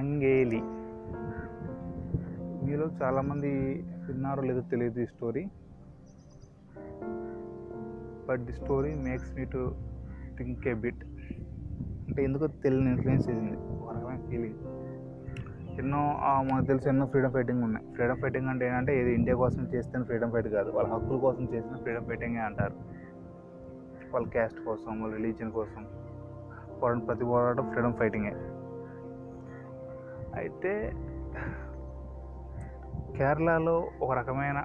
సంగేలి మీలో చాలామంది విన్నారో లేదో తెలియదు ఈ story. But the story makes me to think a bit. అంటే ఎందుకో తెలియని ఇన్ఫ్లుయెన్స్ చేసింది. ఒక రకమైన ఫీలింగ్. ఎన్నో మనకు తెలిసి ఎన్నో ఫ్రీడమ్ ఫైటింగ్ ఉన్నాయి. ఫ్రీడమ్ ఫైటింగ్ అంటే ఏంటంటే ఏది ఇండియా కోసం చేస్తే ఫ్రీడమ్ ఫైట్ కాదు. వాళ్ళ హక్కుల కోసం చేసిన ఫ్రీడమ్ ఫైటింగే అంటారు. వాళ్ళ క్యాస్ట్ కోసం వాళ్ళ రిలీజియన్ కోసం. పోరాటం ప్రతి పోరాటం ఫ్రీడమ్ ఫైటింగే. అయితే కేరళలో ఒక రకమైన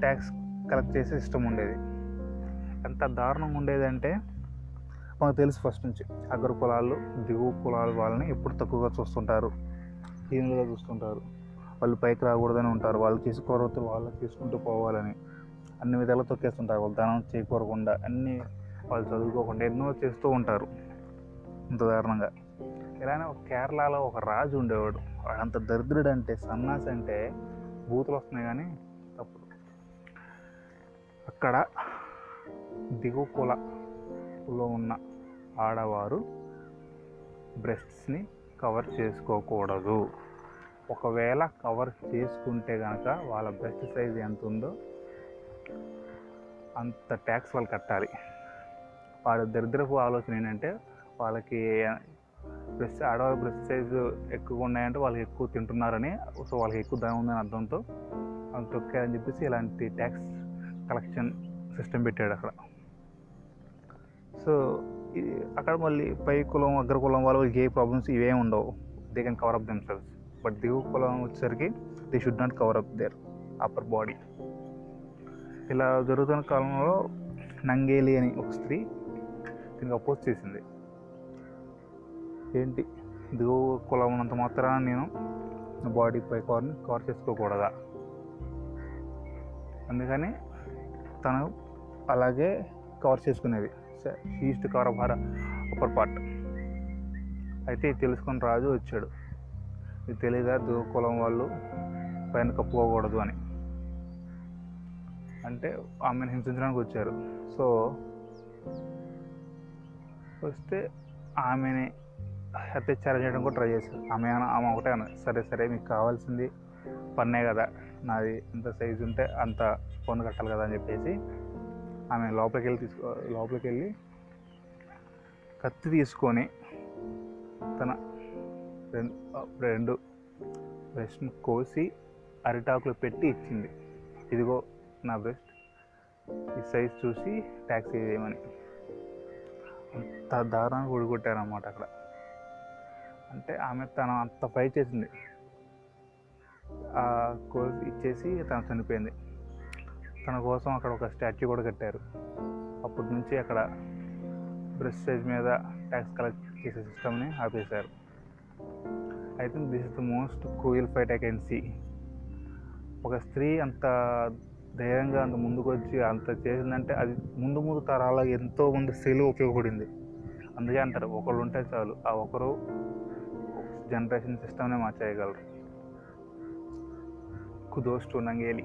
ట్యాక్స్ కలెక్ట్ చేసే సిస్టమ్ ఉండేది. ఎంత దారుణంగా ఉండేదంటే మనకు తెలుసు ఫస్ట్ నుంచి అగ్ర పొలాలు దిగువ పొలాలు వాళ్ళని ఎప్పుడు తక్కువగా చూస్తుంటారు. హీనులుగా చూస్తుంటారు. వాళ్ళు పైకి రాకూడదని ఉంటారు. వాళ్ళు తీసుకోరవతలు వాళ్ళు తీసుకుంటూ పోవాలని అన్ని విధాలు తొక్కేస్తుంటారు. వాళ్ళు ధనం చేయకూరకుండా అన్నీ వాళ్ళు చదువుకోకుండా ఎన్నో చేస్తూ ఉంటారు. ఇంత దారుణంగా. ఇలానే ఒక కేరళలో ఒక రాజు ఉండేవాడు. వాడు అంత దరిద్రుడు అంటే సన్నాసి అంటే బూతులు వస్తున్నాయి కానీ తప్పుడు అక్కడ దిగువ కులలో ఉన్న ఆడవారు బ్రెస్ట్స్ని కవర్ చేసుకోకూడదు. ఒకవేళ కవర్ చేసుకుంటే కనుక వాళ్ళ బ్రెస్ట్ సైజ్ ఎంత ఉందో అంత ట్యాక్స్ వాళ్ళు కట్టాలి. వాళ్ళ దరిద్రపు ఆలోచన ఏంటంటే వాళ్ళకి ప్లస్ ఆడవాళ్ళ బ్రెస్ట్ సైజు ఎక్కువ ఉన్నాయంటే వాళ్ళకి ఎక్కువ తింటున్నారని సో వాళ్ళకి ఎక్కువ ధనం ఉందని అర్థంతో వాళ్ళు తొక్కారని చెప్పేసి ఇలాంటి ట్యాక్స్ కలెక్షన్ సిస్టమ్ పెట్టాడు అక్కడ. సో అక్కడ మళ్ళీ పై కులం అగ్ర కులం వాళ్ళకి ఏ ప్రాబ్లమ్స్ ఇవేం ఉండవు. They can cover up themselves but దిగువ కులం వచ్చేసరికి they should not cover up their upper body ఇలా జరుగుతున్న కాలంలో నంగేలి అని ఒక స్త్రీ దీనికి అపోజ్ చేసింది. ఏంటి? దిగువ కులం ఉన్నంత మాత్రాన నేను బాడీపై కవర్ని కవర్ చేసుకోకూడదా? అందుకని తను అలాగే కవర్ చేసుకునేది. ఈస్ట్ కవర్ భార అప్పర్ పార్ట్ అయితే తెలుసుకుని తెలుసుకొని రాజు వచ్చాడు. ఇది తెలియదా? దిగువ కులం వాళ్ళు పైన కప్పుకోకూడదు అని. అంటే ఆమెను హింసించడానికి వచ్చారు. సో వస్తే ఆమెని అత్యాచారం చేయడం కూడా ట్రై చేశారు ఆమె ఆమె ఒకటే అన్నది సరే సరే మీకు కావాల్సింది పన్నే కదా నాది ఎంత సైజు ఉంటే అంత ఫోన్ కట్టాలి కదా అని చెప్పేసి ఆమె లోపలికి వెళ్ళి తీసుకో లోపలికి వెళ్ళి కత్తి తీసుకొని తన రెండు రెండు బ్రెస్ట్ని కోసి అరిటాకులో పెట్టి ఇచ్చింది. ఇదిగో నా బ్రెస్ట్ ఈ సైజ్ చూసి ట్యాక్సీ వేయమని అంత దారుణంగా ఊడికొట్టారన్నమాట అక్కడ. అంటే ఆమె తను అంత ఫైట్ చేసింది. ఆ కోర్స్ ఇచ్చేసి తను చనిపోయింది. తన కోసం అక్కడ ఒక స్టాచ్యూ కూడా కట్టారు. అప్పటి నుంచి అక్కడ ప్రెస్టేజ్ మీద ట్యాక్స్ కలెక్ట్ చేసే సిస్టమ్ని ఆపేశారు. I think this is the most cruel fight I can see. ఒక స్త్రీ అంత ధైర్యంగా అంత ముందుకు వచ్చి అంత చేసిందంటే అది ముందు ముందు తరాలకు ఎంతో మంది స్త్రీలు ఉపయోగపడింది. అందుకే అంటారు ఒకళ్ళు ఉంటే చాలు ఆ ఒకరు జనరేషన్ సిస్టమ్నే మార్చేయగలరు కుదోస్ టు నంగేలి